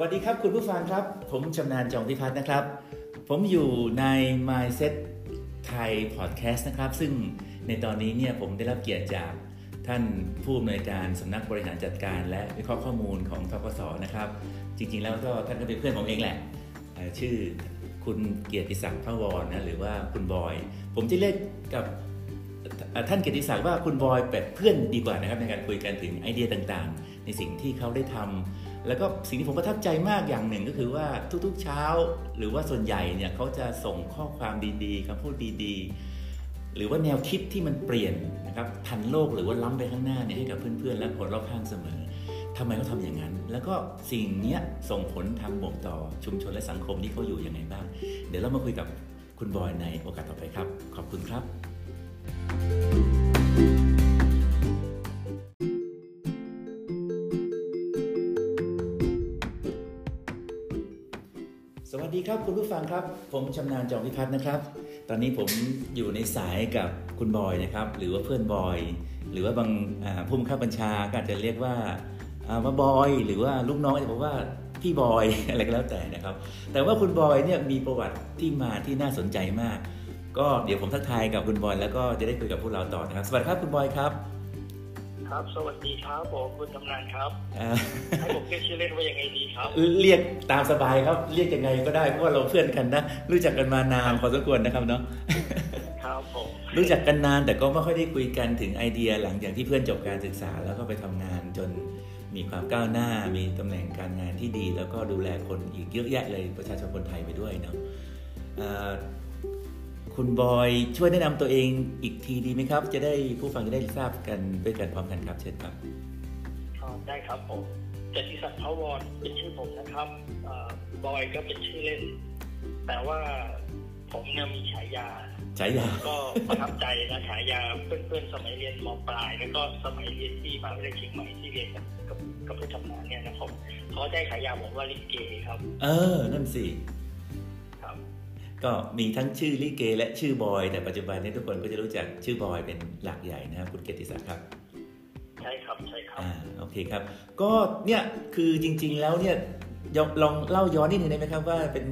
วัสดีครับคุณผู้ฟังครับ ผมชำนาญจองพิพัฒน์นะครับ ผมอยู่ใน Mindset ไทยพอดแคสต์นะครับ ซึ่งในตอนนี้เนี่ยผมได้รับเกียรติจากท่านผู้อำนวยการสำนักบริหารจัดการและวิเคราะห์ข้อมูลของทกศนะครับ จริงๆ แล้วก็ท่านก็เป็นเพื่อนผมเองแหละ ชื่อคุณเกียรติศักดิ์พระวรนะหรือว่าคุณบอย ผมจะเรียกกับท่านเกียรติศักดิ์ว่าคุณบอยแบบเพื่อนดีกว่านะครับในการคุยกันถึงไอเดียต่างๆ ในสิ่งที่เขาได้ทำ แล้วก็สิ่งที่ผมประทับใจมากอย่างหนึ่งก็คือว่าทุกๆเช้า หรือว่าส่วนใหญ่เนี่ยเขาจะส่งข้อความดีๆคำพูดดีๆ หรือว่าแนวคิดที่มันเปลี่ยนนะครับทันโลกหรือว่าล้ำไปข้างหน้าเนี่ยให้กับเพื่อนๆ และคนรอบข้างเสมอทำไมเขาทาอย่างนั้น แล้วก็สิ่งนี้ส่งผลทางบวกต่อชุมชนและสังคมที่เขาอยู่ยังไงบ้าง เดี๋ยวเรามาคุยกับคุณบอยในโอกาสต่อไปครับ ขอบคุณครับ thank you ครับคุณผู้ฟังครับ ผมชำนาญจอมพิพัฒน์นะครับ ตอนนี้ผมอยู่ในสายกับคุณบอยนะครับ หรือว่าเพื่อนบอย หรือว่าบางผู้บังคับบัญชาก็จะเรียกว่าว่าบอย หรือว่าลูกน้องจะบอกว่าพี่บอยอะไรก็แล้วแต่นะครับ แต่ว่าคุณบอยเนี่ยมีประวัติที่มาที่น่าสนใจมาก ก็เดี๋ยวผมทักทายกับคุณบอยแล้วก็จะได้คุยกับพวกเราต่อนะครับ สวัสดีครับคุณบอยครับ ครับ สวัสดีครับผมคุณกำนันครับให้ผมเรียกชื่อเล่นว่ายังไงดีครับ เรียกตามสบายครับ เรียกยังไงก็ได้เพราะว่าเราเพื่อนกันนะ รู้จักกันมานานพอสมควรนะครับเนาะครับผมรู้จักกันนานแต่ก็ไม่ค่อยได้คุยกันถึงไอเดียหลังจากที่เพื่อนจบการศึกษาแล้วก็ไปทำงานจนมีความก้าวหน้า มีตำแหน่งการงานที่ดี แล้วก็ดูแลคนอีกเยอะแยะเลยประชาชนคนไทยไปด้วยเนาะ คุณบอยช่วยแนะนำตัวเองอีกทีดีไหมครับ จะได้ผู้ฟังจะได้ทราบกันด้วยกันพร้อมกันครับเชิญครับได้ครับผมเจติศักดิ์พาวรเป็นชื่อผมนะครับบอยก็เป็นชื่อเล่น แต่ว่าผมเนี่ยมีฉายาฉายาก็ประทับใจนะฉายาเพื่อนๆสมัยเรียนมปลาย แล้วก็สมัยเรียนที่มหาวิทยาลัยเชียงใหม่ที่เรียนกับกับเพื่อนทำงานเนี่ยนะครับเขาได้ฉายาผมว่าลิเกครับ เออนั่นสิ ก็มีทั้งชื่อลิเก และชื่อบอย แต่ปัจจุบันนี้ทุกคนก็จะรู้จักชื่อบอยเป็นหลักใหญ่นะครับคุณเกียรติศักดิ์ครับ ใช่ครับใช่ครับอ่าโอเคครับ ก็เนี่ยคือจริง ๆแล้วเนี่ยลองเล่าย้อนนิดนึงได้ไหมครับว่าเป็น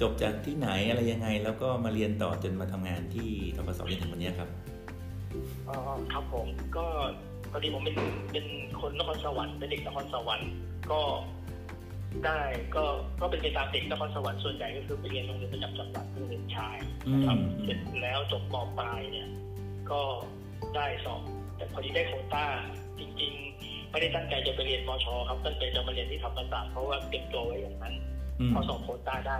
จบจากที่ไหนอะไรยังไง แล้วก็มาเรียนต่อจนมาทำงานที่ทกศจนถึงวันนี้ครับอ๋อครับผมก็พอดีผมเป็นเป็นคนนครสวรรค์เป็นเด็กนครสวรรค์ก็ ได้ก็ก็เป็นไปตามเด็กนครสวรรค์ส่วนใหญ่ก็คือไปเรียนโรงเรียนประจำจังหวัดโรงเรียนชายนะครับเสร็จแล้วจบมปลายเนี่ย ก็ได้สอบแต่พอดีได้โคต้าจริง ๆ ไม่ได้ตั้งใจจะไปเรียนมชครับตั้งใจจะมาเรียนที่ธรรมศาสตร์เพราะว่าเตรียมตัวไว้อย่างนั้นพอสอบโคต้าได้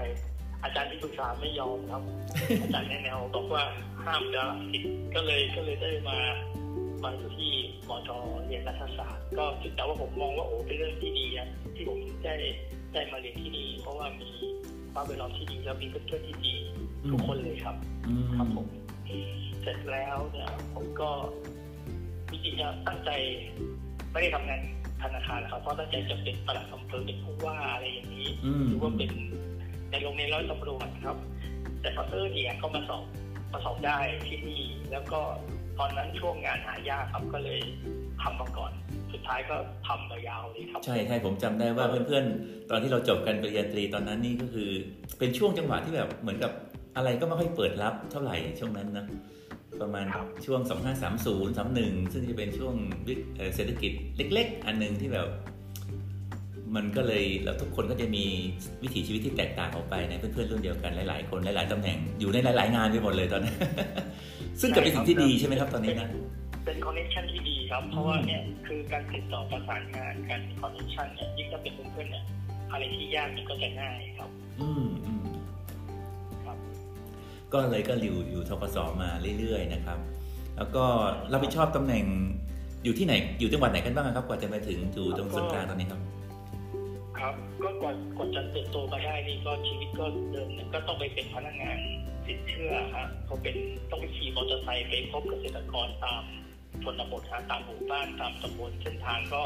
อาจารย์ที่ปรึกษาไม่ยอมครับอาจารย์แนะแนวบอกว่าห้ามจะติดก็เลยก็เลยได้มา มาอยู่ที่มชเรียนรัฐศาสตร์ ก็แต่ว่าผมมองว่าโอ้เป็นเรื่องที่ดีอะที่ผมได้ได้มาเรียนที่นี่เพราะว่ามีความเป็นล้อมที่ดีแล้วมีเพื่อนๆที่ดีทุกคนเลยครับครับผมเสร็จแล้วเนี่ยผมก็จริงๆจะตั้งใจไม่ได้ทำงานธนาคารครับเพราะตั้งใจจะเป็นประหลัดอำเภอเป็นผู้ว่าอะไรอย่างนี้หรือว่าเป็นในโรงเรียนร้อยตำรวจครับ แต่พอเออเนี่ยเขามาสอบมาสอบได้ที่นี่แล้วก็ ตอนนั้นช่วงงานหายากครับก็เลยทำมาก่อน สุดท้ายก็ทำมายาวเลยครับ ใช่ใช่ผมจำได้ว่าเพื่อนๆ ตอนที่เราจบกันปริญญาตรีตอนนั้นนี่ก็คือ เป็นช่วงจังหวะที่แบบเหมือนกับอะไรก็ไม่ค่อยเปิดรับเท่าไหร่ช่วงนั้นนะประมาณช่วง 2530 31 ซึ่งจะเป็นช่วงเศรษฐกิจเล็ก ๆ อันหนึ่งที่แบบ มันก็เลยแล้วทุกคนก็จะมีวิถีชีวิตที่แตกต่างออกไปในเพื่อนๆรุ่นเดียวกันหลายๆ คนหลาย ๆตำแหน่งอยู่ในหลาย ๆ งานไปหมดเลยตอนนั้น ซึ่งก็เป็นสิ่งที่ดีใช่ไหมครับตอนนี้นะเป็น connection ที่ดีครับ เพราะว่าเนี่ยคือการติดต่อประสานงานการ connection เนี่ยยิ่งถ้าเป็นเพื่อนๆเนี่ยอะไรที่ยากมันก็จะง่ายครับ อืมอืมครับก็เลยก็ริวอยู่ธกสมาเรื่อยๆนะครับ แล้วก็รับผิดชอบตำแหน่งอยู่ที่ไหนอยู่จังหวัดไหนกันบ้างครับ กว่าจะมาถึงอยู่ตรงส่วนกลางตอนนี้ครับ ครับ ก็กว่ากว่าจะเติบโตมาได้นี่ก็ชีวิตก็เดิมก็ต้องไปเป็นพนักงาน สินเชื่อฮะเขาเป็นต้องไปขี่มอเตอร์ไซค์ไปพบเกษตรกรตามชนบทฮะตามหมู่บ้านตามตำบลเส้นทางก็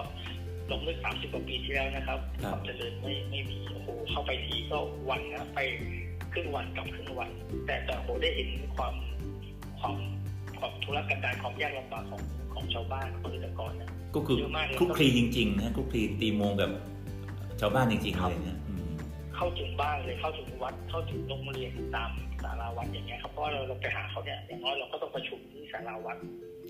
ลงเลือกสามสิบกว่าปีที่แล้วนะครับความเจริญไม่ไม่มีโอ้โหเข้าไปทีก็วันนะไปครึ่งวันกับครึ่งวัน แต่แต่โหได้เห็นความความความทุรกันดารความยากลำบากของของชาวบ้านเกษตรกรนะก็คือคุกคลีจริงๆนะคุกคลีตีโมงแบบชาวบ้านจริงๆเลยเนี่ยอืมเข้าถึงบ้านเลยเข้าถึงวัดเข้าถึงโรงเรียนตาม ศาลาวัดอย่างเงี้ยครับเพราะว่าเราเราไปหาเขาเนี่ยอย่างน้อยเราก็ต้องประชุมที่ศาลาวัด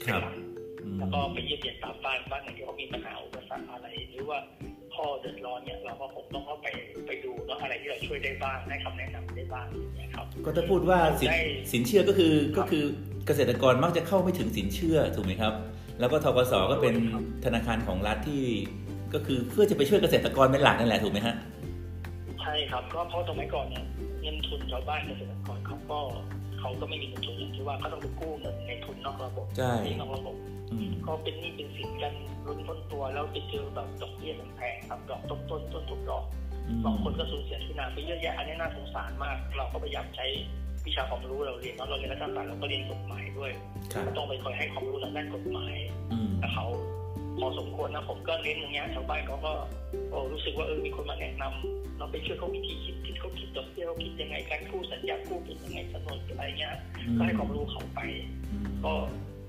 ครับเป็นหลักอืมแล้วก็ไปเยี่ยมเยียนตามบ้านบ้านไหนที่เขามีปัญหาอุปสรรคอะไร หรือว่าข้อเดือดร้อนเนี่ยเราก็คงต้องเข้าไปไปดูเนาะอะไรที่เราช่วยได้บ้างให้คำแนะนำได้บ้างอย่างเงี้ยครับก็ถ้าพูดว่าสินได้สินเชื่อก็คือครับก็คือเกษตรกรมักจะเข้าไม่ถึงสินเชื่อถูกไหมครับ แล้วก็ทกสก็เป็นครับธนาคารของรัฐที่ก็คือเพื่อจะไปช่วยเกษตรกรเป็นหลักนั่นแหละถูกไหมฮะใช่ครับก็เพราะสมัยก่อนเนี่ยเงินทุนชาวบ้านเกษตรกรเขาก็เขาก็ไม่มีเงินทุนอย่างที่ว่าเขาต้องไปกู้เงินในทุนนอกระบบใช่หนี้นอกระบบอืมก็เป็นหนี้เป็นสินกันรุนพ้นตัวแล้วไปเจอแบบดอกเบี้ยแพงๆครับดอกต้นต้นต้นทุกดอกอืมบางคนก็สูญเสียที่นาไปเยอะแยะอันนี้น่าสงสารมาก เราก็พยายามใช้วิชาความรู้เราเรียนเนาะเราเรียนรัฐศาสตร์เราก็เรียนกฎหมายด้วยครับก็ต้องไปคอยให้ความรู้ทางด้านกฎหมายอืมกับเขาพอสมควรนะผมก็เน้นอย่างเงี้ยชาวบ้านเขาก็ โอ้รู้สึกว่าเออมีคนมาแนะนำเราไปช่วยเขาวิธีคิดคิดเขาคิดดอกเบี้ยเขาคิดยังไงการกู้สัญญากู้เป็นยังไงสนนอะไรเงี้ยก็ให้ความรู้เขาไปอืมก็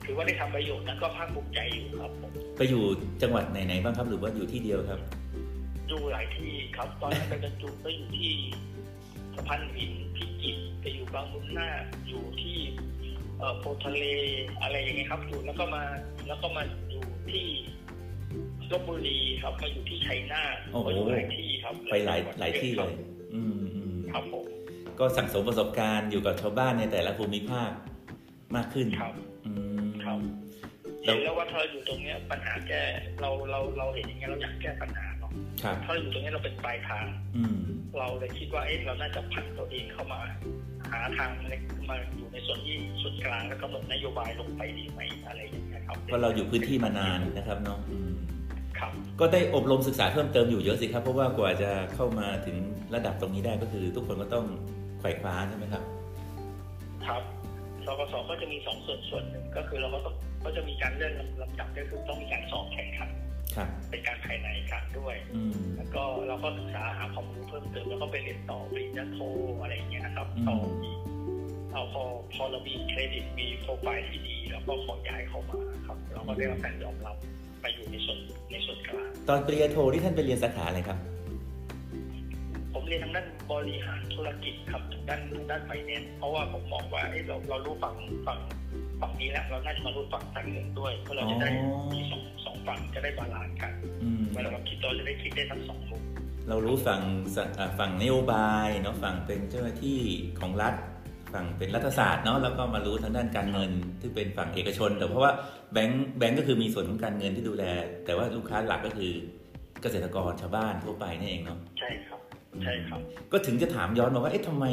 ถือว่าได้ทำประโยชน์นะก็ภาคภูมิใจอยู่ครับผมไปอยู่จังหวัดไหนๆบ้างครับ หรือว่าอยู่ที่เดียวครับดูหลายที่ครับตอนนั้นไปบรรจุก็อยู่ที่สะพานหินพิจิตรไปอยู่บางมุนนาคอยู่ที่เอ่อโพธิ์ทะเลอะไรอย่างเงี้ยครับอยู่แล้วก็มาแล้วก็มาอยู่ที่ ลบบุรีครับมาอยู่ที่ชัยนาทโอ้โหก็อยู่หลายที่ครับ ไปหลายหลายที่เลยอืมอืมครับผมก็สั่งสมประสบการณ์อยู่กับชาวบ้านในแต่ละภูมิภาคมากขึ้นครับ อืมครับแล้เห็วนแล้วว่าถ้าเราอยู่ตรงเนี้ยปัญหาแก้เราเราเราเห็นอย่างเงี้ยเราอยากแก้ปัญหาเนาะครับถ้าเราอยู่ตรงเนี้ยเราเป็นปลายทาง อืมเราเลยคิดว่าเอ๊ะเราน่าจะผันตัวเองเข้ามา หาทางในมาอยู่ในส่วนที่ส่วนกลางแล้วก็หมดนโยบายลงไปดีไหมอะไรอย่างเงี้ยครับเพราะเราอยู่พื้นที่มานานนะครับเนาะอืมครับ ก็ได้อบรมศึกษาเพิ่มเติมอยู่เยอะสิครับ เพราะว่ากว่าจะเข้ามาถึงระดับตรงนี้ได้ก็คือ ทุกคนก็ต้องไขว่คว้าใช่ไหมครับ ครับสกสก็จะมีสองส่วนส่วนหนึ่งก็คือเราก็ต้องก็จะมีการเลื่อนลำดับก็คือต้องมีการสอบแข่งขันครับเป็นการภายในกันด้วยอืมแล้วก็เราก็ศึกษาหาความรู้เพิ่มเติมแล้วก็ไปเรียนต่อปริญญาโทอะไรอย่างเงี้ยนะครับอืมต่ออีกเอาพอพอเรามีเครดิตมีโปรไฟล์ที่ดี แล้วก็ขอย้ายเข้ามาครับ เราก็ได้รับการยอมรับ ไปอยู่ในส่วนในส่วนกลางตอนปริญญาโทที่ท่านไปเรียนสาขาอะไรครับ ผมเรียนทางด้านบริหารธุรกิจครับทางด้านทางด้านไฟแนนซ์เพราะว่าผมมองว่าเอ้เราเรารู้ฝั่งฝั่งฝั่งนี้แล้วเราน่าจะมารู้ฝั่งทางเงินด้วยเพื่อเราจะได้อ๋อมีสองสองฝั่งจะได้ balance กันอืมเวลาเราคิดเราจะได้คิดได้ทั้งสองมุมเรารู้ฝั่งสะอ่าฝั่งนโยบายเนาะฝั่งเป็นเจ้าหน้าที่ของรัฐ ฝั่งเป็นรัฐศาสตร์เนาะแล้วก็มารู้ทางด้านการเงินที่เป็นฝั่งเอกชน แต่เพราะว่าแบงก์แบงก์ก็คือมีส่วนของการเงินที่ดูแล แต่ว่าลูกค้าหลักก็คือเกษตรกรชาวบ้านทั่วไปนี่เองเนาะใช่ครับใช่ครับ ก็ถึงจะถามย้อนมาว่าเอ๊ะทำไม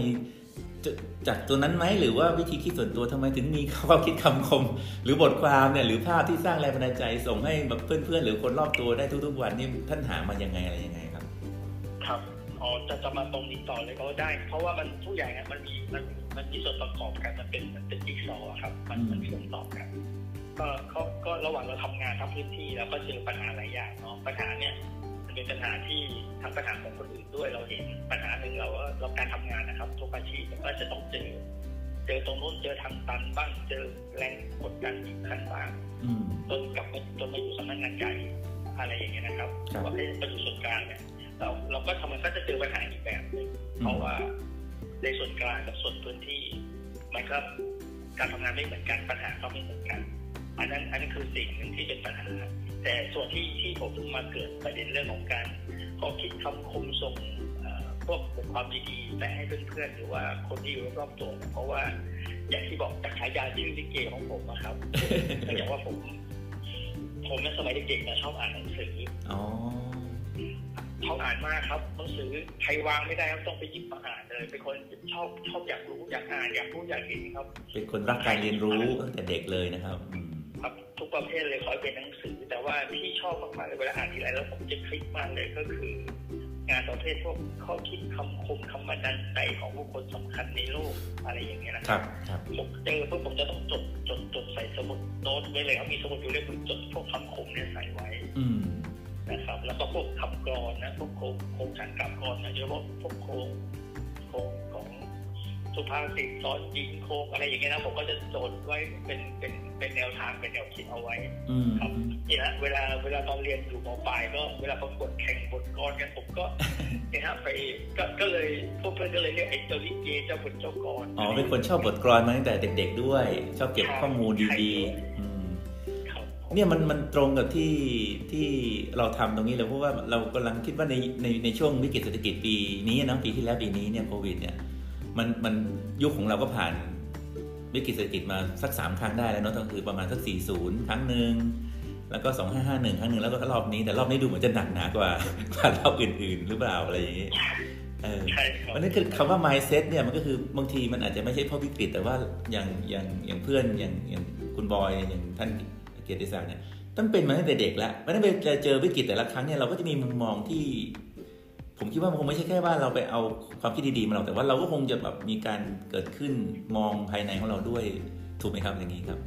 จะจากตัวนั้นไหมหรือว่าวิธีคิดส่วนตัวทำไมถึงมีข้อคิดคำคม หรือบทความเนี่ยหรือภาพที่สร้างแรงบันดาลใจ ส่งให้แบบเพื่อนๆ หรือคนรอบตัวได้ทุกๆวันนี่ท่านหามายังไงอะไรยังไงครับ ครับอ๋อจะจะมาตรงนี้ต่อเลยก็ได้ เพราะว่ามันทุกอย่างอะมันมีมันมั นมีส่วนประกอบกันมันเป็นมันเป็นจิ๊กซอว์อะครับ มันมันเชื่อมต่อกันก็ก็ก็ระหว่างเราทำงานทำพื้นที่เราก็เจอปัญหาหลายอย่างเนาะปัญหาเนี่ยมันเป็นปัญหาที่ทั้งปัญหาของคนอื่นด้วยเราเห็นปัญหาหนึ่งเราว่าเราการทำงานนะครับทุกอาชีพมันก็จะต้องเจอเจอตรงนู้นเจอทางตันบ้างเจอแรงกดดันอีกขั้นบ้างอืมจนกลับมาจนมาอยู่สำนักงานใหญ่อะไรอย่างเงี้ยนะครับครับว่าให้มาอยู่ส่วนกลางเนี่ยเราเราก็ทำมันก็จะเจอปัญหาอีกแบบหนึงอืมเพราะว่า ในส่วนกลางกับส่วนพื้นที่มันก็การทำงานไม่เหมือนกันปัญหาก็ไม่เหมือนกันอันนั้นอันนั้นคือสิ่งหนึ่งที่เป็นปัญหา แต่ส่วนที่ที่ผมมาเกิดประเด็นเรื่องของการข้อคิดคำคมส่งเอ่อพวกบทความดีๆไปให้เพื่อนๆหรือว่าคนที่อยู่รอบๆตัวเนี่ยเพราะว่าอย่างที่บอกจากฉายาชื่อลิเกของผมนะครับเนื่องจากว่าผม ผมในสมัยเด็กๆเนี่ยชอบอ่านหนังสือ อ๋อชอบอ่านมากครับหนังสือใครวางไม่ได้ครับต้องไปหยิบมาอ่านเลย เป็นคนชอบชอบอยากรู้อยากอ่านอยากรู้อยากเห็นครับ เป็นคนรักการเรียนรู้ตั้งแต่เด็กเลยนะครับอืมครับทุกประเภทเลยขอให้เป็นหนังสือ แต่ว่าที่ชอบมากๆเลยเวลาอ่านทีไรแล้วผมจะคลิกมากเลยก็คือ งานประเภทพวกข้อคิดคำคมคำบรรดาลใจของบุคคลสำคัญในโลกอะไรอย่างเงี้ยนะครับครับผมเจอพวกผมจะต้องจดจดจดใส่สมุดโน้ตไว้เลยครับมีสมุดอยู่เล่มหนึ่งจดพวกคำคมเนี่ยใส่ไว้ อืม นะครับ แล้วก็พวกคำกรอนนะพวกโครงโครงการกำกรอนนะโดยเฉพาะพวกโครงโครงของสุภาษิตสอนยิงโครงอะไรอย่างเงี้ยนะผมก็จะจดไว้เป็นเป็นเป็นแนวทางเป็นแนวคิดเอาไว้อืมครับเนี่ยเวลาเวลาตอนเรียนอยู่มปลายก็เวลาประกวดแข่งบทกลอนกันผมก็ก็เนี่ยฮะไปก็ก็เลยพวกเพื่อนก็เลยเรียกไอ้เจ้าลิเกเจ้าบทเจ้ากรอ๋อเป็นคนชอบบทกรอนมาตั้งแต่เด็ก ๆ ด้วย ชอบเก็บข้อมูลดีๆ เนี่ยมันมันตรงกับที่ที่เราทำตรงนี้เลยเพราะว่าเรากำลังคิดว่าในในในช่วงวิกฤตเศรษฐกิจปีนี้นะปีที่แล้วปีนี้เนี่ยโควิดเนี่ยมันมันยุคของเราก็ผ่านวิกฤตเศรษฐกิจมาสักสามครั้งได้แล้วเนาะก็คือประมาณสักสี่ศูนย์ครั้งหนึ่งแล้วก็สองห้าห้าหนึ่งครั้งหนึ่งแล้วก็รอบนี้แต่รอบนี้ดูเหมือนจะหนักหนากว่ากว่ารอบอื่น ๆ หรือเปล่าอะไรอย่างนี้เออมันนั่นคือคำว่า mindset เนี่ยมันก็คือบางทีมันอาจจะไม่ใช่เพราะวิกฤต แต่ว่าอย่างอย่างอย่างเพื่อนอย่างอย่างคุณบอยอย่างท่าน เกียรติศักดิ์เนี่ยต้องเป็นมาตั้งแต่เด็กแล้วไม่ได้ไปเจอวิกฤตแต่ละครั้งเนี่ยเราก็จะมีมุมมองที่ ผมคิดว่ามันคงไม่ใช่แค่ว่าเราไปเอาความคิดดีๆมาหรอกแต่ว่าเราก็คงจะแบบมีการเกิดขึ้นมองภายในของเราด้วยถูกไหมครับอย่างนี้ครับ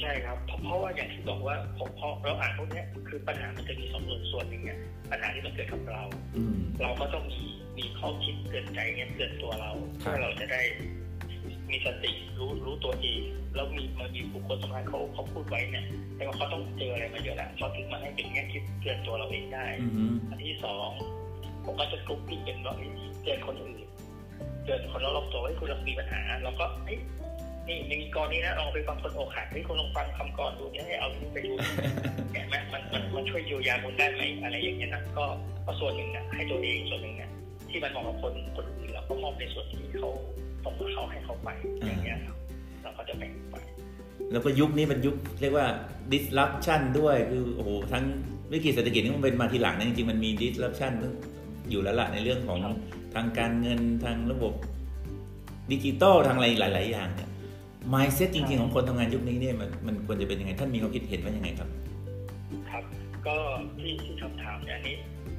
ใช่ครับเพราะว่าอย่างที่บอกว่าผมพอเราอ่านพวกนี้คือปัญหามันจะมีสองส่วนส่วนหนึ่งเนี่ยปัญหาที่มันเกิดกับเราเราก็ต้องมีมีข้อคิดเตือนใจเงี้ยเตือนตัวเราเพื่อเราจะได้ มีสติรู้รู้ตัวเองแล้วมีมันมีบุคคลสำคัญเขาเขาพูดไว้เนี่ยแต่ว่าเขาต้องเจออะไรมาเยอะแล้วเขาถึงมาให้เป็นแง่คิดเตือนตัวเราเองได้อันที่สองผมก็จะกลุ่มที่เป็นว่าเตือนคนอื่นเตือนคนรอบตัวให้คุณเรามีปัญหาเราก็นี่มีกรณีนะลองไปฟังคนอกหักให้คุณลองฟังคำกรดูเนี่ยให้เอาไปดูเนี่ยมันมันมันมันช่วยเยียวยาคุณได้ไหมอะไรอย่างเงี้ยนะก็ก็ส่วนหนึ่งนะให้ตัวเองส่วนหนึ่งนะที่มันเหมาะกับคนคนอื่นแล้วก็มอบในส่วนที่เขา ตรงกับเขาให้เขาไปอย่างเงี้ยครับเราก็จะแบ่งไป แล้วก็ยุคนี้เป็นยุคเรียกว่า disruption ด้วยคือโอ้โหทั้งวิกฤตเศรษฐกิจนี่มันเป็นมาทีหลังนะจริงๆมันมี disruption อยู่แล้วล่ะในเรื่องของทางการเงินทางระบบดิจิตอลทางอะไรหลาย ๆ อย่างเนี่ย mindset จริง ๆ ของคนทำงานยุคนี้เนี่ยมันมันควรจะเป็นยังไง ท่านมีความคิดเห็นว่ายังไงครับครับ ก็ที่ที่คำถามเนี่ยนี้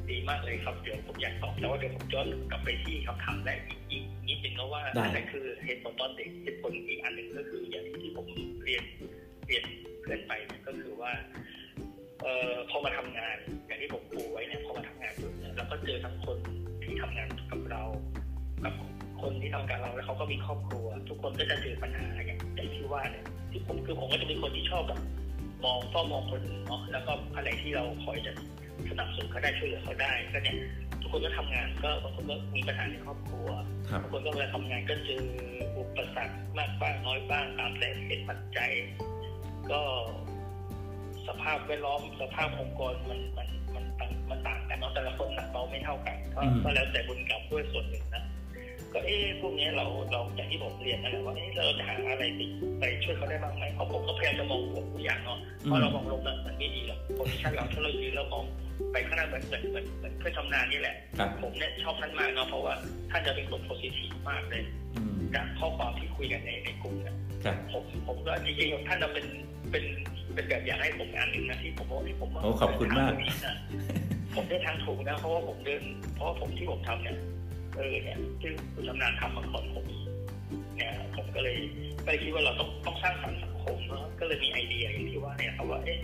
ดีมากเลยครับเดี๋ยวผมอยากตอบแต่ว่าเดี๋ยวผมย้อนกลับไปที่คำถามแรกอีกอีกนิดนึงนะว่าอะไรคือเหตุผลตอนเด็กเหตุผลอีกอันหนึ่งก็คืออย่างที่ผมเรียนเรียนเพื่อนไปก็คือว่าเอ่อพอมาทำงานอย่างที่ผมปูไว้เนี่ยพอมาทำงานเนี่ยเราก็เจอทั้งคนที่ทำงานกับเรากับคนที่ทำการเราแล้วเขาก็มีครอบครัว ทุกคนก็จะเจอปัญหาอย่างที่ว่าเนี่ยที่ผมคือผมก็จะเป็นคนที่ชอบแบบ มองเฝ้ามองคนเนาะแล้วก็อะไรที่เราคอยจะสนับสนุนเขาได้ช่วยเหลือเขาได้ ก็เนี่ยทุกคนก็ทำงานก็บางคนก็มีปัญหาในครอบครัวบางคนก็เวลาทำงานก็เจออุปสรรคมากบ้างน้อยบ้างตามแต่เหตุปัจจัย ก็สภาพแวดล้อมสภาพองค์กรมันมันมันมันต่างกันเนาะแต่ละคนหนักเบาไม่เท่ากันก็แล้วแต่บุญกรรมด้วยส่วนหนึ่งนะ ก็เอ๊ะพวกนี้เราเราอย่างที่ผมเรียนนั่นแหละว่าเอ๊ะเราจะหาอะไรไปไปช่วยเขาได้บ้างไหมเพราะผมก็พยายามจะมองบวกทุกอย่างเนาะเพราะเรามองลงมันมันไม่ดีหรอก position เราถ้าเรายืนแล้วมองไปข้างหน้าเหมือนเหมือนเหมือนเหมือนเพื่อทำงานนี่แหละ ผมเนี่ยชอบท่านมากเนาะเพราะว่าท่านจะเป็นคน positive มากเลยจากข้อความที่คุยกันในในกลุ่มเนี่ยผมผมก็จริงๆท่านจะเป็นเป็นเป็นแบบอย่างให้ผมอันหนึ่งนะที่ผมบอกให้ผมโอ้ขอบคุณมากผมได้ทางถูกนะเพราะว่าผมเดินเพราะว่าผมที่ผมทำเนี่ย เออเนี่ยซึ่งคุณชำนาญทำมาก่อนผมเนี่ยผมก็เลยก็เลยคิดว่าเราต้องต้องสร้างสรรค์สังคมเนาะก็เลยมีไอเดียอย่างที่ว่าเนี่ยครับว่าเอ๊ะ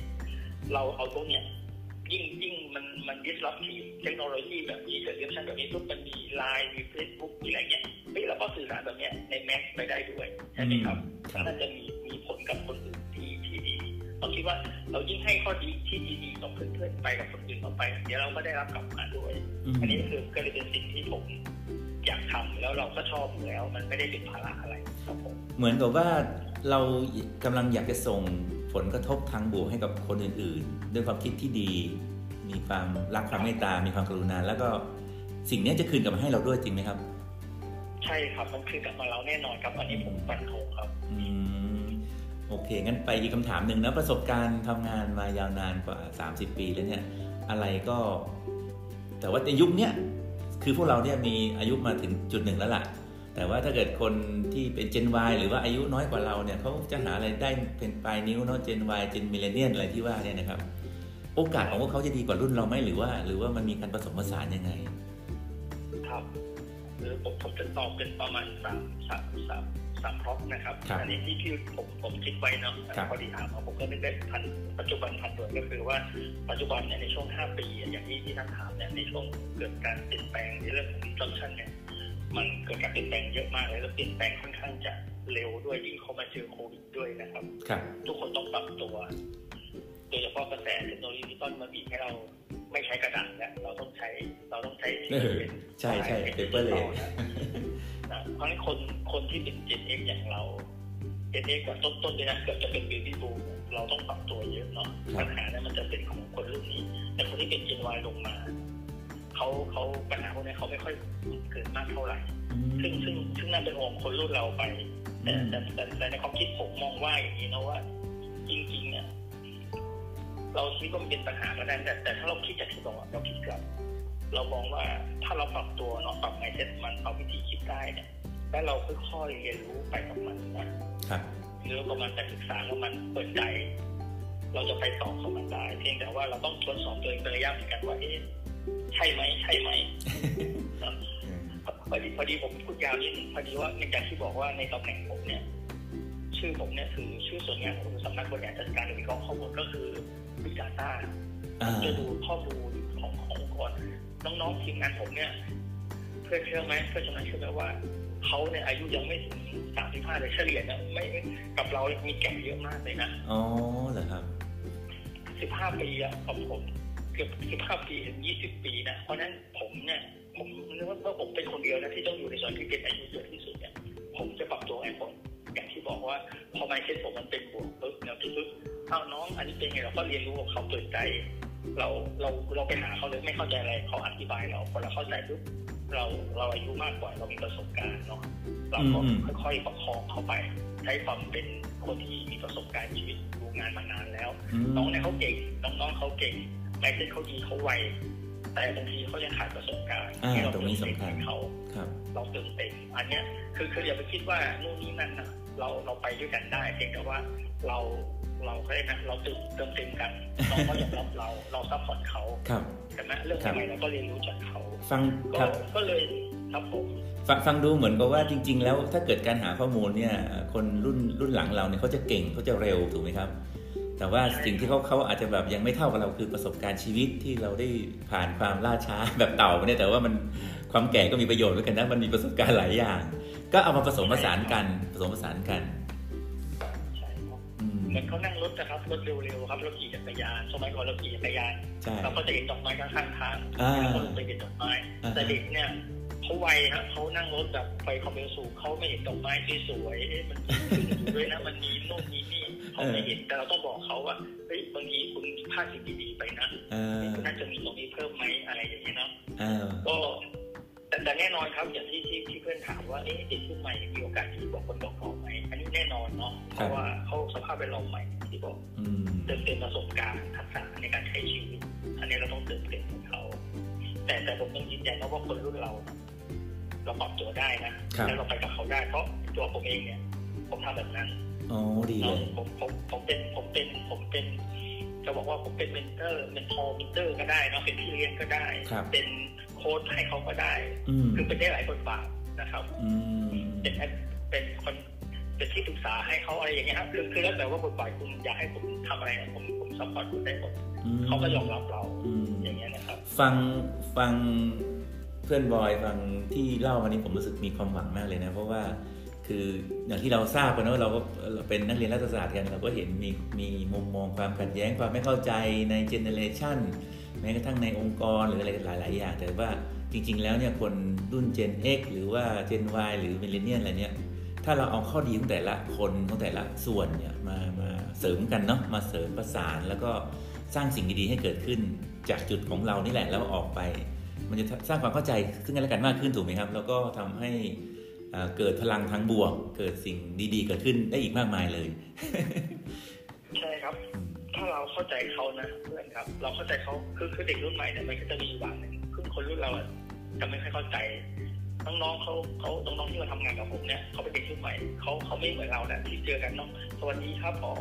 เราเอาตรงเนี้ยยิ่งยิ่งมันมันยึดรับที่เทคโนโลยีแบบนี้เกิดเรื่องแบบนี้ทุกมันมีไลน์มีเฟซบุ๊กมีอะไรเงี้ยเฮ้ยเราก็สื่อสารแบบเนี้ยในแม็กไปได้ด้วยใช่ไหมครับน่าจะมีมีผลกับคนอื่นที่ที่ดี เราคิดว่าเรายิ่งให้ข้อดีที่ดีๆกับเพื่อนๆไปกับคนอื่นต่อไป เดี๋ยวเราก็ได้รับกลับมาด้วย อันนี้คือก็เลยเป็นสิ่งที่ผมอยากทำแล้วเราก็ชอบอยู่แล้ว มันไม่ได้เป็นภาระอะไรครับผมเหมือนกับว่าเรากำลังอยากจะส่งผลกระทบทางบวกให้กับคนอื่นๆ ด้วยความคิดที่ดี มีความรักความเมตตา มีความกรุณา แล้วก็สิ่งนี้จะคืนกลับมาให้เราด้วยจริงไหมครับ ใช่ครับ มันคืนกลับมาเราแน่นอนครับ อันนี้ผมฟันธงครับ อืม โอเค งั้นไปอีกคำถามหนึ่งนะประสบการณ์ทำงานมายาวนานกว่า 30 ปีแล้วเนี่ยอะไรก็ แต่ว่าในยุคนี้คือพวกเราเนี่ยมีอายุมาถึงจุดหนึ่งแล้วล่ะ แต่ว่าถ้าเกิดคนที่เป็น Gen Y หรือว่าอายุน้อยกว่าเราเนี่ยเขาจะหาอะไรได้เป็นปลายนิ้วเนาะ Gen Y Gen Millennial อะไรที่ว่าเนี่ยนะครับ โอกาสของพวกเขาจะดีกว่ารุ่นเราไหมหรือว่า หรือว่ามันมีการผสมผสานยังไง ครับ หรือผมผมจะตอบเป็นประมาณสามสามสาม สามพร็อนะครับ อันนี้ที่ที่ผมผมคิดไว้เนาะพอดีถามผมก็ไม่ได้ทันปัจจุบันทันด่วนก็คือว่าปัจจุบันเนี่ยในช่วง 5 ปี อย่างที่ที่ท่านถามเนี่ยในช่วงเกิดการเปลี่ยนแปลงในเรื่องของ digitalization เนี่ยมันเกิดการเปลี่ยนแปลงเยอะมากเลยแล้วเปลี่ยนแปลงค่อนข้างจะเร็วด้วยยิ่งเข้ามาเจอโควิดด้วยนะครับ ทุกคนต้องปรับตัวโดยเฉพาะกระแสเทคโนโลยีดิจิตอลมาบีบให้เราไม่ใช้กระดาษแล้วเราต้องใช้เราต้องเออใช่ใช่ paperless นะ เพราะฉะนั้นคนคนที่เป็น Gen X อย่างเรา Gen X กับต้นต้นๆเลยนะเกือบจะเป็น Baby Boom เราต้องปรับตัวเยอะเนาะครับปัญหาเนี่ยมันจะเป็นของคนรุ่นนี้ แต่คนที่เป็น Gen Y ลงมาเขาเขาปัญหาพวกนี้เขาไม่ค่อยเกิดมากเท่าไหร่ ซึ่งซึ่งซึ่งน่าเป็นห่วงคนรุ่นเราไปแต่แต่แต่แต่ในความคิดผมมองว่าอย่างนี้นะว่า จริงๆเนี่ยเราคิดว่ามันเป็นปัญหาก็ได้แต่แต่ถ้าเราคิดจากที่บอกว่าเราคิดกลับเรามองว่าถ้าเราปรับตัวเนาะปรับไมเซ็ตมันปรับวิธีคิดได้เนี่ย แล้วเราค่อยๆเรียนรู้ไปกับมันนะครับหรือประมาณแต่ศึกษาแล้วมันเปิดใจ เราจะไปต่อกับมันได้ เพียงแต่ว่าเราต้องทดสอบตัวเองเป็นระยะเหมือนกันว่าเอ๊ะใช่ไหมใช่ไหมเนอะพอดีพอดีผมพูดยาวนิดนึงพอดีว่าในการที่บอกว่าในตำแหน่งผมเนี่ย ชื่อผมเนี่ยคือชื่อส่วนงานของสำนักบริหารจัดการและวิเคราะห์ข้อมูลก็คือ Big Data อ่าจะดูข้อมูลของขององค์กรน้องๆทีมงานผมเนี่ย เพื่อนเชื่อไหมเพื่อนชนะเชื่อไหมว่า เขาเนี่ยอายุยังไม่ถึงสามสิบห้าเลยเฉลี่ยเนี่ยไม่ไม่กับเราเนี่ยมีแก่เยอะมากเลยนะอ๋อเหรอครับสิบห้าปีอะกับผมเกือบสิบห้าปีถึงยี่สิบปีนะเพราะฉะนั้นผมเนี่ยผมนึกว่าว่าผมเป็นคนเดียวนะที่ต้องอยู่ในส่วนที่เป็นอายุเยอะที่สุดเนี่ยผมจะปรับตัวไอ้ผมอย่างที่บอกว่าพอไมเซ็ตผมมันเป็นบวกปุ๊บเนี่ยปุ๊บเอ้าน้องอันนี้เป็นไงเราก็เรียนรู้กับเขาเปิดใจ เราเราเราไปหาเขาเลยไม่เข้าใจอะไรเขาอธิบายเราพอเราเข้าใจปุ๊บเราเราอายุมากกว่าเรามีประสบการณ์เนาะเราก็อืมค่อยๆประคองเขาไป ใช้ความเป็นคนที่มีประสบการณ์ชีวิตดูงานมานานแล้วอืมน้องเนี่ยเขาเก่งน้องๆเขาเก่งไมเซ็ตเขาดีเขาไวแต่บางทีเขายังขาดประสบการณ์อ่าที่เราตรงนี้สำคัญเติมเต็มให้เขาครับเราเติมเต็มอันเนี้ยคือคืออย่าไปคิดว่านู่นนี่นั่นนะเราเราไปด้วยกันได้ เพียงแต่ว่าเรา เราเขาเรียกนะเราเติมเติมเต็มกันน้องเขายอมรับเราเรา support เขาครับใช่ไหมเรื่องครับอะไรเราก็เรียนรู้จากเขาฟังก็ครับก็เลยครับผมฟังฟังดูเหมือนกับว่าจริง ๆ แล้วถ้าเกิดการหาข้อมูลเนี่ย คนรุ่นรุ่นหลังเราเนี่ยเขาจะเก่งเขาจะเร็วถูกไหมครับ แต่ว่าสิ่งที่เขาเขาอาจจะแบบยังไม่เท่ากับเราคือประสบการณ์ชีวิตที่เราได้ผ่านความล่าช้าแบบเต่าเนี่ยแต่ว่ามันความแก่ก็มีประโยชน์เหมือนกันนะมันมีประสบการณ์หลายอย่าง ก็เอามาผสมผสานกันผสมผสานกันใช่ครับอืม เหมือนเขานั่งรถนะครับรถเร็วๆครับรถขี่จักรยานสมัยก่อนเราขี่จักรยานใช่เราก็จะเห็นดอกไม้ข้างๆทางอ่าแล้วก็ลงไปเห็นดอกไม้อ่าแต่เด็กเนี่ยเขาไวฮะเขานั่งรถแบบไฟความเร็วสูงเขาไม่เห็นดอกไม้สวยๆเอ๊ะมันขึ้นอยู่ด้วยนะมันมีโน่นมีนี่เขาไม่เห็นแต่เราต้องบอกเขาว่าเฮ้ยบางทีคุณพลาดสิ่งดีๆไปนะเออคุณน่าจะมีตรงนี้เพิ่มไหมอะไรอย่างเงี้ยเนาะเออก็ แต่แต่แน่นอนครับอย่างที่ที่ที่เพื่อนถามว่าเอ๊ะเด็กรุ่นใหม่มีโอกาสที่บอกคนบอกเขาไหมอันนี้แน่นอนเนาะเพราะว่าเขาสภาพแวดล้อมใหม่ที่บอกอืมเติมเต็มประสบการณ์ทักษะในการใช้ชีวิตอันนี้เราต้องเติมเต็มให้เขาแต่แต่ผมต้องยืนยันนะว่าคนรุ่นเรา เราปรับตัวได้นะครับแล้วเราไปกับเขาได้เพราะตัวผมเองเนี่ย ผมทำแบบนั้นอ๋อดีเลแล้วผมผมผมเป็นผมเป็นผมเป็นจะบอกว่าผมเป็น mentor เป็นทอมิเตอร์ก็ได้เนาะเป็นพี่เลี้ยงก็ได้ครับเป็น โค้ชให้เขาก็ได้อืมคือเป็นได้หลายบทบาทนะครับอืมเป็น ad เป็นคนเป็นที่ปรึกษาให้เขาอะไรอย่างเงี้ยครับคือคือแล้วแต่ว่าบทบาทคุณอยากให้ผมทำอะไรผมผม support คุณได้หมดอืมเขาก็ยอมรับเราอืมอย่างเงี้ยนะครับ ฟังฟังเพื่อนบอยฟังที่เล่าวันนี้ผมรู้สึกมีความหวังมากเลยนะ เพราะว่าคืออย่างที่เราทราบกันนะว่าเราก็เราเป็นนักเรียนรัฐศาสตร์กันเราก็เห็นมีมีมุมมองความขัดแย้งความไม่เข้าใจในเจเนเรชัน แม้กระทั่งในองค์กรหรืออะไรหลาย ๆ อย่าง แต่ว่าจริง ๆ แล้วเนี่ยคนรุ่น Gen X หรือว่า Gen Y หรือ Millennial อะไรเนี่ยถ้าเราเอาข้อดีของแต่ละคนของแต่ละส่วนเนี่ยมามาเสริมกันเนาะมาเสริมประสานแล้วก็สร้างสิ่งดีๆให้เกิดขึ้น จากจุดของเรานี่แหละแล้วออกไป มันจะสร้างความเข้าใจซึ่งกันและกันมากขึ้นถูกไหมครับ แล้วก็ทำให้เกิดพลังทางบวก เกิดสิ่งดีๆ เกิดขึ้นได้อีกมากมายเลย เราเข้าใจเขานะเพื่อนครับ เราเข้าใจเขาคือคือเด็กรุ่นใหม่เนี่ยมันก็จะมีอยู่บางหนึ่งคือคนรุ่นเราอะจะไม่ค่อยเข้าใจน้องๆเขาเขาน้องๆที่มาทำงานกับผมเนี่ยเขาเป็นเด็กรุ่นใหม่เขาเขาไม่เหมือนเราแหละที่เจอกันเนาะสวัสดีครับพอ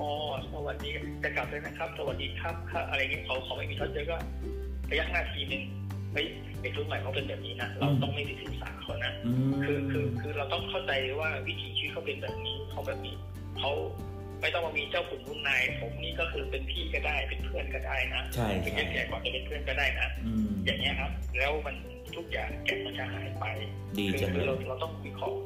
สวัสดีจะกลับเลยนะครับ สวัสดีครับค่ะอะไรเงี้ยเขาเขาไม่มีเขาเจอก็ระยะหน้าทีหนึ่งเฮ้ยเด็กรุ่นใหม่เขาเป็นแบบนี้นะเราต้องไม่ไปถือสาเขานะอืมคือคือคือเราต้องเข้าใจว่าวิถีชีวิตเขาเป็นแบบนี้เขาแบบนี้เขา ไม่ต้องมามีเจ้าขุนรุ่นนายผมนี่ก็คือเป็นพี่ก็ได้เป็นเพื่อนก็ได้นะใช่เป็นใช่แก่ๆกว่าจะเป็นเพื่อนก็ได้นะอืมอย่างเงี้ยครับ แล้วมันทุกอย่างแก่มันจะหายไปดีคือจังเลคือยเราเราต้องวิเคราะห์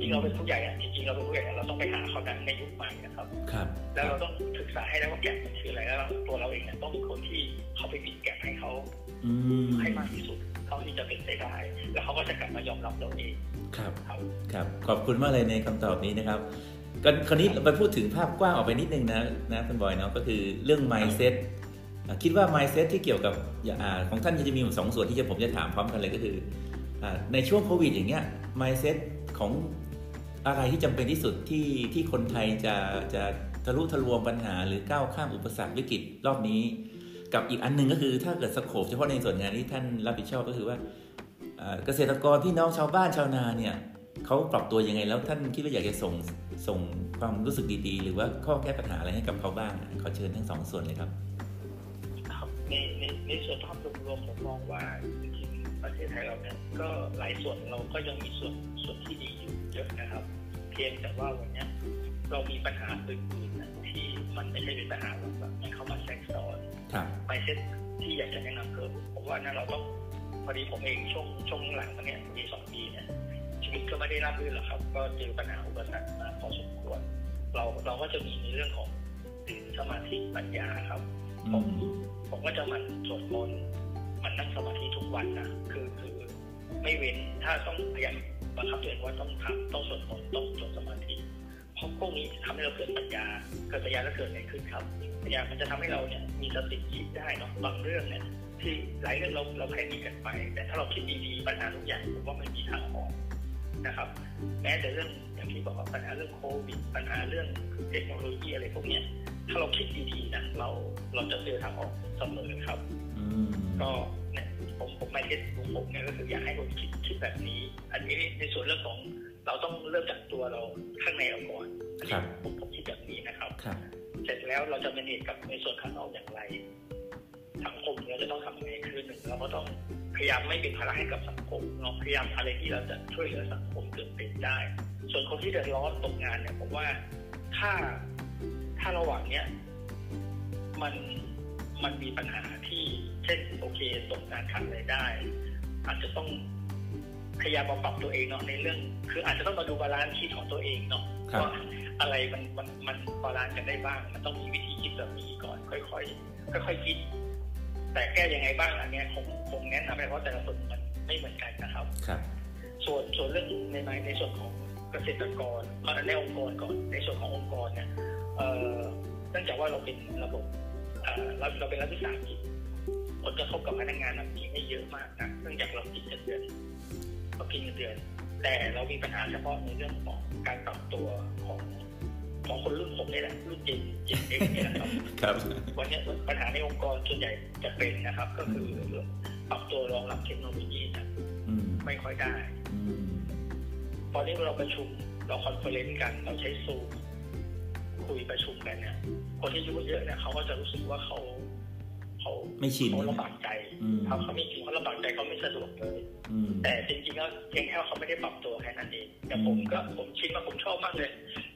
จริงเราเป็นผู้ใหญ่อะจริงๆเราเป็นผู้ใหญ่เราต้องไปหาเขาดังในยุคใหม่นะครับครับ แล้วเราต้องศึกษาให้ได้ว่าแกะมันคืออะไรแล้วตัวเราเองเนี่ยต้องเป็นคนที่เขาไปปิดแกะให้เขาอืมให้มากที่สุดเท่าที่จะเป็นไปได้ แล้วเขาก็จะกลับมายอมรับเราเองครับครับครับขอบคุณมากเลยในคำตอบนี้นะครับ กันคราวนี้เราไปพูดถึงภาพกว้างออกไปนิดนึงนะนะคุณบอยเนาะก็คือเรื่อง mindset อะคิดว่า mindset ที่เกี่ยวกับอย่างอ่าของท่านจะมีอยู่สองส่วนที่จะผมจะถามพร้อมกันเลยก็คืออ่าในช่วงโควิดอย่างเงี้ย mindset ของอะไรที่จำเป็นที่สุดที่ที่คนไทยจะจะทะลุทะลวงปัญหา หรือก้าวข้ามอุปสรรควิกฤตรอบนี้ กับอีกอันหนึ่งก็คือถ้าเกิดสโคปเฉพาะในส่วนงานที่ท่านรับผิดชอบก็คือว่าอ่าเกษตรกรพี่น้องชาวบ้านชาวนาเนี่ย เขาปรับตัวยังไงแล้วท่านคิดว่าอยากจะส่งส่งความรู้สึกดีๆ หรือว่าข้อแก้ปัญหาอะไรให้กับเขาบ้างขอเชิญทั้งสองส่วนเลยครับครับในในในส่วนภาพรวมๆผมมองว่าจริงๆประเทศไทยเราเนี่ยก็หลายส่วนเราก็ยังมีส่วนส่วนที่ดีอยู่เยอะนะครับ เพียงแต่ว่าวันเนี้ยเรามีปัญหาอื่นๆนะที่มันไม่ใช่เป็นปัญหาแบบมันเข้ามาแทรกซ้อนครับไปเซ็ตที่อยากจะแนะนำคือผมว่านั่นเราต้องพอดีผมเองช่วงช่วงหลังมาเนี่ยปีสองปีเนี่ย ชีวิตก็ไม่ได้ราบรื่นหรอกครับ ก็เจอปัญหาอุปสรรคมาพอสมควร เราเราก็จะมีในเรื่องของตื่นสมาธิปัญญาครับอืมผมก็จะหมันสวดมนต์หมันนั่งสมาธิทุกวันนะคือคือไม่เว้นถ้าต้องพยายามบังคับตัวเองว่าต้องทำต้องสวดมนต์ต้องสวดสมาธิเพราะพวกนี้ทำให้เราเกิดปัญญาเกิดปัญญาแล้วเกิดอะไรขึ้นครับปัญญามันจะทำให้เราเนี่ยมีสติคิดได้เนาะบางเรื่องเนี่ยที่หลายเรื่องเราเราแค่มีกันไป แต่ถ้าเราคิดดีๆปัญหาทุกอย่างผมว่ามันมีทางออก นะครับ แม้แต่เรื่องอย่างที่บอกว่าปัญหาเรื่องโควิดปัญหาเรื่องเทคโนโลยีอะไรพวกเนี้ยถ้าเราคิดดีๆนะเราเราจะเจอทางออกเสมอครับอืมก็เนี่ยผมผมไม่เก็ตของผมเนี่ยก็คืออยากให้คนคิดคิดแบบนี้ อันนี้ในส่วนเรื่องของเราต้องเริ่มจากตัวเราข้างในเราก่อนอันนี้ผมผมคิดแบบนี้นะครับครับเสร็จแล้วเราจะเป็นเหตุกับในส่วนข้างนอกอย่างไรสังคมเราจะต้องทำยังไงคือหนึ่งเราก็ต้อง พยายามไม่เป็นภาระให้กับสังคมเนาะพยายามอะไรที่เราจะช่วยเหลือสังคมเกิดเป็นได้ ส่วนคนที่เดือดร้อนตกงานเนี่ยผมว่าถ้าถ้าระหว่างเนี้ยมันมันมีปัญหาที่เช่นโอเคตกงานขาดรายได้ อาจจะต้องพยายามมาปรับตัวเองเนาะในเรื่อง คืออาจจะต้องมาดู balance ชีวิตของตัวเองเนาะครับว่าอะไรมันมันมัน balance กันได้บ้าง มันต้องมีวิธีคิดแบบนี้ก่อน ค่อยๆค่อยๆคิด แต่แก้ยังไงบ้างอันเนี้ยคงคงแนะนำไม่ได้เพราะแต่ละคนมันไม่เหมือนกันนะครับ ครับ ส่วนส่วนเรื่องในในในส่วนของเกษตรกรเอาในองค์กรก่อนในส่วนขององค์กรเนี่ยเอ่อเนื่องจากว่าเราเป็นระบบเอ่อเราเราเป็นรัฐวิสาหกิจผลกระทบกับพนักงานเรามีไม่เยอะมากนะเนื่องจากเรากินเงินเดือนเรากินเงินเดือน แต่เรามีปัญหาเฉพาะในเรื่องของการปรับตัวของ ของคนรุ่นผมนี่แหละรุ่น Gen Gen X เองเนี่ยนะครับครับ วันเนี้ยปัญหาในองค์กรส่วนใหญ่จะเป็นนะครับ ก็คือปรับตัวรองรับเทคโนโลยีเนะอืมไม่ค่อยได้อืมตอนนี้เราประชุมเรา conference กัน เราใช้ซูมคุยประชุมกันเนี่ยคนที่อายุเยอะเนี่ยเขาก็จะรู้สึกว่าเขาเขาไม่ชินเขาลำบากใจอืมเขาเขาไม่ชินเขาลำบากใจเขาไม่สะดวกเลยอืมแต่จริงๆแล้วเพียงแค่ว่าเขาไม่ได้ปรับตัวแค่นั้นเองแต่ผมก็ผมชินมากผมชอบมากเลย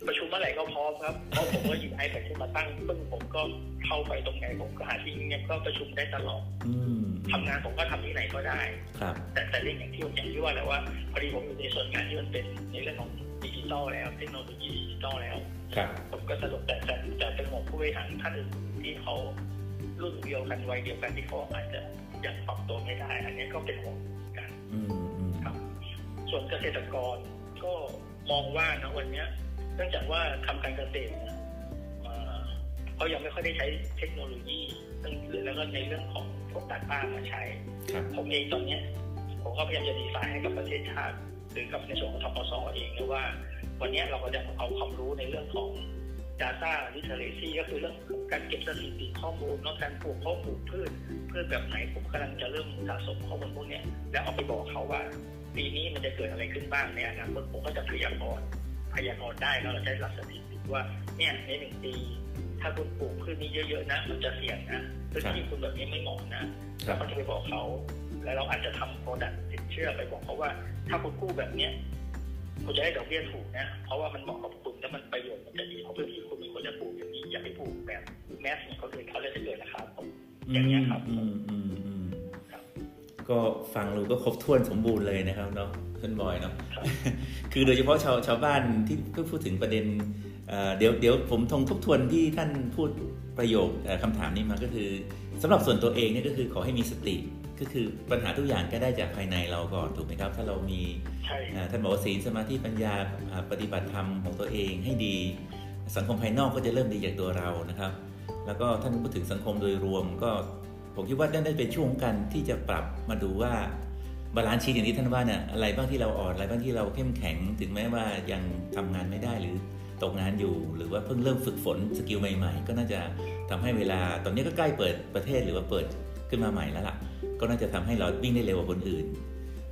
ประชุมเมื่อไหร่ก็พร้อมครับ เพราะผมก็หยิบ iPad ขึ้นมาตั้งปึ้งผมก็เข้าไปตรงไหนผมก็หาที่เงียบก็ประชุมได้ตลอดอืมทำงานผมก็ทำที่ไหนก็ได้ครับแต่แต่เรื่องอย่างที่อย่างที่ว่าแหละว่าพอดีผมอยู่ในส่วนงานที่มันเป็นในเรื่องของดิจิตอลแล้วเทคโนโลยีดิจิตอลแล้วครับผมก็สะดวกแต่แต่แต่เป็นห่วงผู้บริหารท่านอื่นที่เขารุ่นเดียวกันวัยเดียวกันที่เขาอาจจะยังปรับตัวไม่ได้ อันนี้ก็เป็นห่วงกันอืมอืมครับ ส่วนเกษตรกรก็มองว่านะวันเนี้ย เนื่องจากว่าทำการเกษตรเนี่ยเอ่อเขายังไม่ค่อยได้ใช้เทคโนโลยีแล้วก็ในเรื่องของพวกดัตต้ามาใช้ครับผมเองตอนเนี้ยผมก็พยายามจะดีไซน์ให้กับประเทศชาติหรือกับในส่วนของทปสเองนะว่า วันเนี้ยเราก็จะเอาความรู้ในเรื่องของ Data Literacy ก็คือเรื่องการเก็บสถิติข้อมูลเนอกการปลูกข้อปลูกพืชพืชแบบไหนผมกำลังจะเริ่มสะสมข้อมูลพวกเนี้ยแล้วเอาไปบอกเขาว่า ปีนี้มันจะเกิดอะไรขึ้นบ้างในอนาคตผมก็จะพยากรณ์ พยากรณ์ได้แล้วเราใช้หลักสถิติว่าเนี่ยในหนึ่งปี ถ้าคุณปลูกพืชนี้เยอะๆนะมันจะเสี่ยงนะพื้นที่คุณแบบนี้ไม่เหมาะนะครัเราบก็จะไปบอกเขา แล้วเราอาจจะทำโปรดักต์สินเชื่อไปบอกเขาว่า ถ้าคุณกู้แบบเนี้ยคุณจะได้ดอกเบี้ยถูกนะ เพราะว่ามันเหมาะกับคุณแล้วมันประโยชน์มันจะดีเพราะพื้นที่คุณมีคนจะปลูกอย่างนี้อย่าไปปลูกแบบแมสของเขาเลยเขาเลยจะเกิดราคาตกอย่างเงี้ยครับ ก็ฟังดูก็ครบถ้วนสมบูรณ์เลยนะครับเนาะท่านบอยเนาะคือโดยเฉพาะชาวชาวบ้านที่เพิ่งพูดถึงประเด็นเดี๋ยวเดี๋ยวผมทงทบทวนที่ท่านพูดประโยคคำถามนี้มาก็คือสำหรับส่วนตัวเองเนี่ยก็คือขอให้มีสติก็คือปัญหาทุกอย่างก็ได้จากภายในเราก่อนถูกไหมครับ ถ้าเรามีท่านบอกว่าศีลสมาธิปัญญาปฏิบัติธรรมของตัวเองให้ดี สังคมภายนอกก็จะเริ่มดีจากตัวเรานะครับ แล้วก็ท่านพูดถึงสังคมโดยรวมก็ ผมคิดว่าได้เป็นช่วงกันที่จะปรับมาดูว่า balance sheet อย่างที่ท่านว่าเนี่ยอะไรบ้างที่เราอ่อนอะไรบ้างที่เราเข้มแข็ง ถึงแม้ว่ายังทำงานไม่ได้หรือตกงานอยู่ หรือว่าเพิ่งเริ่มฝึกฝน skill ใหม่ ๆ ก็น่าจะทำให้เวลาตอนนี้ก็ใกล้เปิดประเทศหรือว่าเปิดขึ้นมาใหม่แล้วล่ะ ก็น่าจะทำให้เราวิ่งได้เร็วกว่าคนอื่น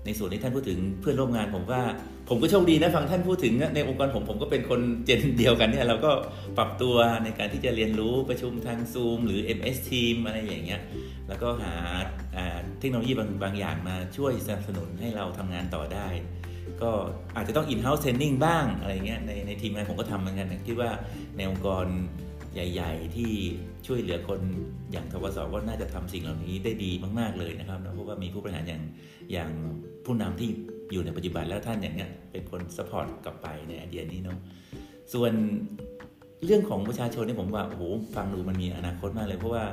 ในส่วนที่ท่านพูดถึงเพื่อนร่วมงานผมว่า ผมก็โชคดีนะฟังท่านพูดถึงในองค์กรผมผมก็เป็นคนเจนเดียวกันเนี่ยเราก็ปรับตัวในการที่จะเรียนรู้ประชุมทางซูมหรือ MS Team อะไรอย่างเงี้ยแล้วก็หาเทคโนโลยีบางบางอย่างมาช่วยสนับสนุนให้เราทำงานต่อได้ ก็อาจจะต้อง in-house training บ้างอะไรเงี้ยในในทีมงานผมก็ทำเหมือนกันคิดว่าในองค์กรใหญ่ ๆ ที่ ช่วยเหลือคนอย่างทวสก็น่าจะทำสิ่งเหล่านี้ได้ดีมาก ๆเลยนะครับเพราะว่ามีผู้บริหารอย่างอย่างผู้นำที่อยู่ในปัจจุบันแล้วท่านอย่างเนี้ยเป็นคน support กลับไปในไอเดียนี้เนาะส่วนเรื่องของประชาชนนี่ผมว่าโอ้โหฟังดูมันมีอนาคตมากเลย เพราะว่า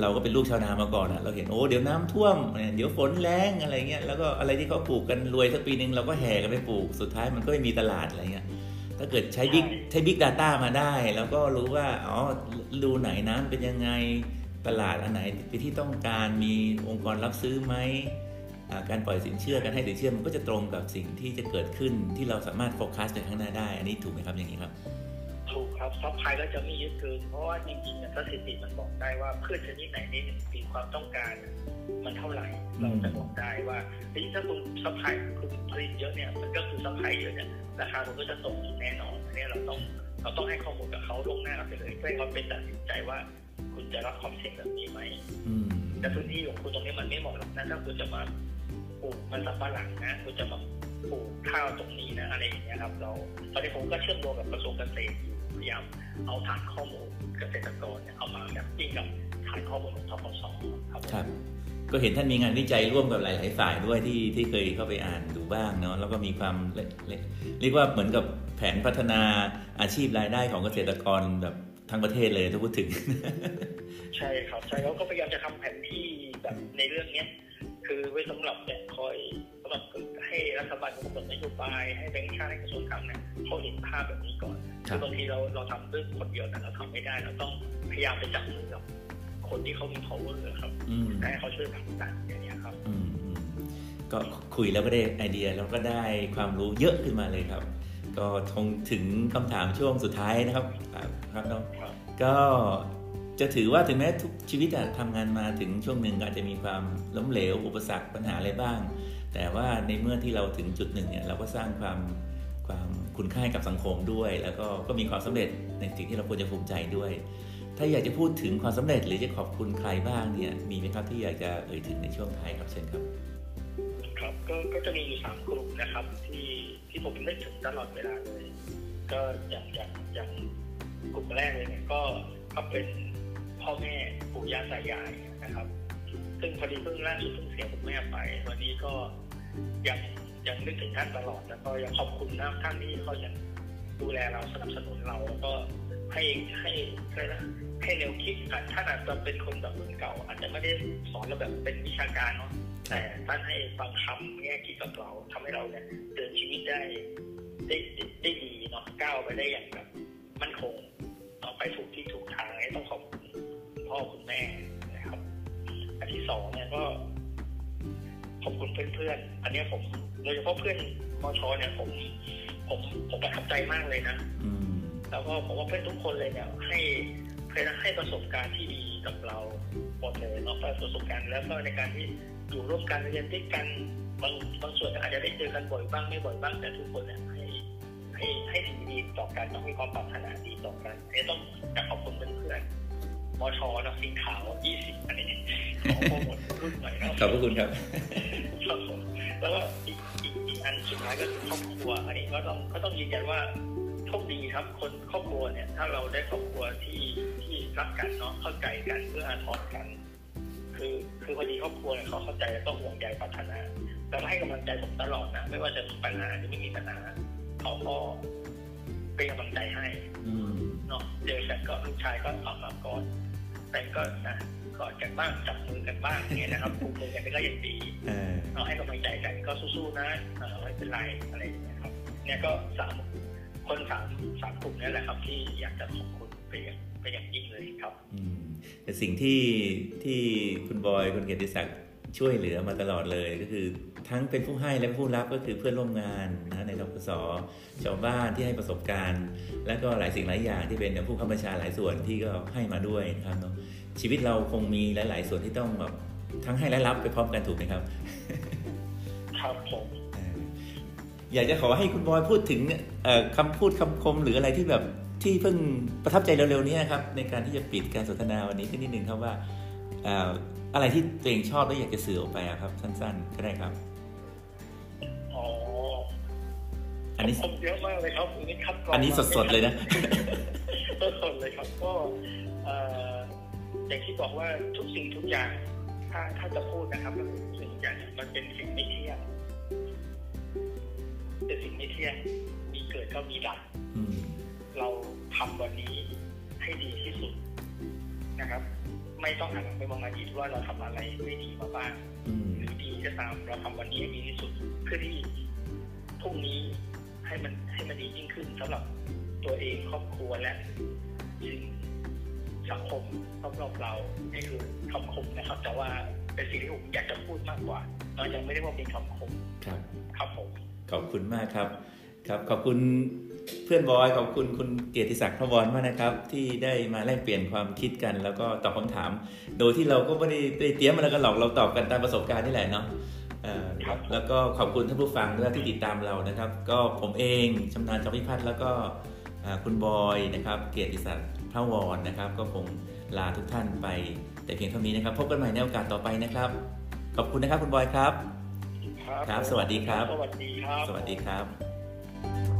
เราก็เป็นลูกชาวนามาก่อนอะเราเห็นโอ้เดี๋ยวน้ำท่วม เดี๋ยวฝนแรงอะไรเงี้ยแล้วก็อะไรที่เขาปลูกกันรวยสักปีหนึ่งเราก็แห่กันไปปลูกสุดท้ายมันก็ไม่มีตลาดอะไรเงี้ย ถ้าเกิดใช้ big ใช้ big data มาได้ แล้วก็รู้ว่า อ๋อฤดูไหนน้ำเป็นยังไงตลาดอันไหนเป็นที่ต้องการมีองค์กรรับซื้อไหมการปล่อยสินเชื่อการให้สินเชื่อมันก็จะตรงกับสิ่งที่จะเกิดขึ้นที่เราสามารถโฟกัสไปข้างหน้าได้ อันนี้ถูกไหมครับอย่างนี้ครับ ครับ supply ก็จะไม่เยอะเกินเพราะว่าจริงๆเนี่ยสถิติมันบอกได้ว่าพืชชนิดไหนในหนึ่งปีความต้องการมันเท่าไหร่เราจะบอกได้ว่าถ้าคุณ supply คุณผลิตเยอะเนี่ยมันก็คือ supply เยอะเนี่ยราคามันก็จะตกแน่นอนอันนี้เราต้องเราต้องให้ข้อมูลกับเขาลงหน้าไปเลยเพื่อให้เขาเป็นตัดสินใจว่า คุณจะรับความเสี่ยงแบบนี้ไหมแต่พื้นที่ของคุณตรงนี้มันไม่เหมาะหรอกนะถ้าคุณจะมาปลูกมันสับปะหลังนะคุณจะมาปลูกข้าวตรงนี้นะอะไรอย่างเงี้ยครับ เราตอนนี้ผมก็เชื่อมโยงกับกระทรวงเกษตรอยู่ พยายามเอาฐานข้อมูลเกษตรกรเนี่ยเอามาแบบจิ้งกับฐานข้อมูลของทกศครับครับ ก็เห็นท่านมีงานวิจัยร่วมกับหลาย ๆ ฝ่ายด้วยที่ที่เคยเข้าไปอ่านดูบ้างเนาะแล้วก็มีความเรียกว่าเหมือนกับแผนพัฒนาอาชีพรายได้ของเกษตรกรแบบทั้งประเทศเลยถ้าพูดถึง ใช่ครับใช่เขาก็พยายามจะทำแผนที่แบบในเรื่องเนี้ย คือไว้สำหรับเนี่ยคอยสำหรับ ให้รัฐบาลกำหนดนโยบายให้แบงค์ชาติให้กระทรวงการเนี่ยเขาเห็นภาพแบบนี้ก่อนคือบางทีเราเราทำด้วยคนเดียวแต่เราทำไม่ได้เราต้องพยายามไปจับมือกับคนที่เขามี power ครับให้เขาช่วยผลักดันอย่างนี้ครับก็คุยแล้วก็ได้ไอเดียแล้วก็ได้ความรู้เยอะขึ้นมาเลยครับ ก็ทงถึงคำถามช่วงสุดท้ายนะครับครับน้องก็จะถือว่าถึงแม้ทุกชีวิตทำงานมาถึงช่วงหนึ่งอาจจะมีความล้มเหลวอุปสรรคปัญหาอะไรบ้าง แต่ว่าในเมื่อที่เราถึงจุดหนึ่งเนี่ยเราก็สร้างความความคุณค่ากับสังคมด้วย แล้วก็ก็มีความสำเร็จในสิ่งที่เราควรจะภูมิใจด้วย ถ้าอยากจะพูดถึงความสำเร็จหรือจะขอบคุณใครบ้างเนี่ยมีไหมครับที่อยากจะเอ่ยถึงในช่วงท้ายครับเช่นครับครับก็ก็จะมีสามกลุ่มนะครับที่ที่ผมนึกถึงตลอดเวลาเลยก็อย่างอย่างอย่างกลุ่มแรกเลยเนี่ยก็ก็เป็นพ่อแม่ปู่ย่าตายายนะครับ ซึ่งพอดีเพิ่งล่าสุดเพิ่งเสียคุณแม่ไปวันนี้ก็ ยังยังนึกถึงท่านตลอด แล้วก็ยังขอบคุณนะท่านที่เขายังดูแลเราสนับสนุนเราแล้วก็ให้ให้ให้ให้แนวคิดท่านอาจจะเป็นคนแบบรุ่นเก่า อาจจะไม่ได้สอนเราแบบเป็นวิชาการเนาะแต่ท่านให้ฟังคำแง่คิดกับเราทำให้เราเนี่ยเดินชีวิตได้ได้ได้ดีเนาะก้าวไปได้อย่างแบบมั่นคงต่อไปถูกที่ถูกทางต้องขอบคุณพ่อคุณแม่นะครับ อันที่สองเนี่ยก็ ขอบคุณเพื่อนๆ อันนี้ผมโดยเฉพาะเพื่อนมอชอเนี่ยผมผมผมประทับใจมากเลยนะแล้วก็ผมว่าเพื่อนทุกคนเลยเนี่ยให้เคยให้ประสบการณ์ที่ดีกับเราหมดเลยเนาะประสบการณ์แล้วก็ในการที่อยู่ร่วมกันเรียนด้วยกันบางบางส่วนอาจจะได้เจอกันบ่อยบ้างไม่บ่อยบ้างแต่ทุกคนเนี่ยให้ให้ให้สิ่งดีต่อกันต้องมีความปรารถนาดีต่อกันเนี่ยต้องขอบคุณเพื่อนๆ มอชอนะสีขาวยี่สิบอันนี้ขอโปรโมทรุ่นใหม่นะขอบคุณครับครับผมแล้วก็อีกอีกอีกอันสุดท้ายก็คือครอบครัว อันนี้ก็ต้องก็ต้องยืนยันว่าโชคดีครับ คนครอบครัวเนี่ย ถ้าเราได้ครอบครัวที่ที่รักกันเนาะเข้าใจกันเพื่ออาทรกัน คืคือคือพอดีครอบครัวเนี่ยเขาเข้าใจแล้วก็ห่วงใยปรารถนาแล้วก็ให้กำลังใจผมตลอดนะไม่ว่าจะมีปัญหาหรือไม่มีปัญหาเขาก็เป็นกำลังใจให้อืมเนาะเจอกันก็ลูกชายก็ออกมากอด แต่ก็นะกอดกันบ้างจับมือกันบ้างเนี่ยนะครับผูกมือกันก็ยังดีเออเราให้กำลังใจกันก็สู้ๆนะเออไม่เป็นไรอะไรอย่างเงี้ยครับเนี่ยก็สามคนสามสามกลุ่มนี่แหละครับ ที่อยากจะขอบคุณไปอย่างไปอย่างยิ่งเลยครับอืมแต่สิ่งที่ที่คุณบอยคุณเกียรติศักดิ์ ช่วยเหลือมาตลอดเลยก็คือทั้งเป็นผู้ให้และผู้รับก็คือเพื่อนร่วมงานนะในทกศชาวบ้านที่ให้ประสบการณ์ และก็หลายสิ่งหลายอย่างที่เป็นผู้ข้าราชการหลายส่วนที่ก็ให้มาด้วยนะครับเนาะชีวิตเราคงมีหลาย ๆ ส่วนที่ต้องแบบทั้งให้และรับไปพร้อมกันถูกไหมครับ ครับผมเอ่ออยากจะขอให้คุณบอยพูดถึงเอ่อคำพูดคำคมหรืออะไรที่แบบที่เพิ่งประทับใจเร็วๆนี้ครับ ในการที่จะปิดการสนทนาวันนี้ที่นิดนึงครับว่าเอ่ออะไรที่ตัวเองชอบแล้วอยากจะสื่อออกไปอะครับ สั้นๆก็ได้ครับอ๋ออันนี้ผมเยอะมากเลยครับอันนี้คัดกรองอันนี้สดๆเลยนะสดๆเลยครับก็เอ่ออย่างที่บอกว่าทุกสิ่งทุกอย่าง ถ้าถ้าจะพูดนะครับก็คือทุกสิ่งทุกอย่างเนี่ยมันเป็นสิ่งไม่เที่ยงเป็นสิ่งไม่เที่ยงมีเกิดก็มีดับอืมเราทำวันนี้ให้ดีที่สุดนะครับ ไม่ต้องหันหลังไปมองอดีตว่าเราทำอะไรไม่ดีมาบ้างอืมหรือดีก็ตามเราทำวันนี้ให้ดีที่สุดเพื่อที่พรุ่งนี้ให้มันให้มันดียิ่งขึ้นสำหรับตัวเองครอบครัวและสิ่งสังคมรอบๆเรานี่คือคำคมนะครับ แต่ว่าเป็นสิ่งที่ผมอยากจะพูดมากกว่าเรายังไม่ได้ว่าเป็นคำคมครับครับผมขอบคุณมากครับ ครับขอบคุณ เพื่อนบอยขอบคุณคุณเกียรติศักดิ์พระวรมากนะครับ ที่ได้มาแลกเปลี่ยนความคิดกัน แล้วก็ตอบคำถาม โดยที่เราก็ไม่ได้ได้เตรียมมาแล้วก็หรอกเราตอบกันตามประสบการณ์นี่แหละเนาะเอ่อครับแล้วก็ขอบคุณท่านผู้ฟังด้วยที่ติดตามเรานะครับ ก็ผมเองชำนาญจอมพิพัฒน์แล้วก็อ่าคุณบอยนะครับ เกียรติศักดิ์พระวรนะครับ ก็คงลาทุกท่านไป แต่เพียงเท่านี้นะครับ พบกันใหม่ในโอกาสต่อไปนะครับ ขอบคุณนะครับคุณบอยครับ ครับ สวัสดีครับ สวัสดีครับ สวัสดีครับ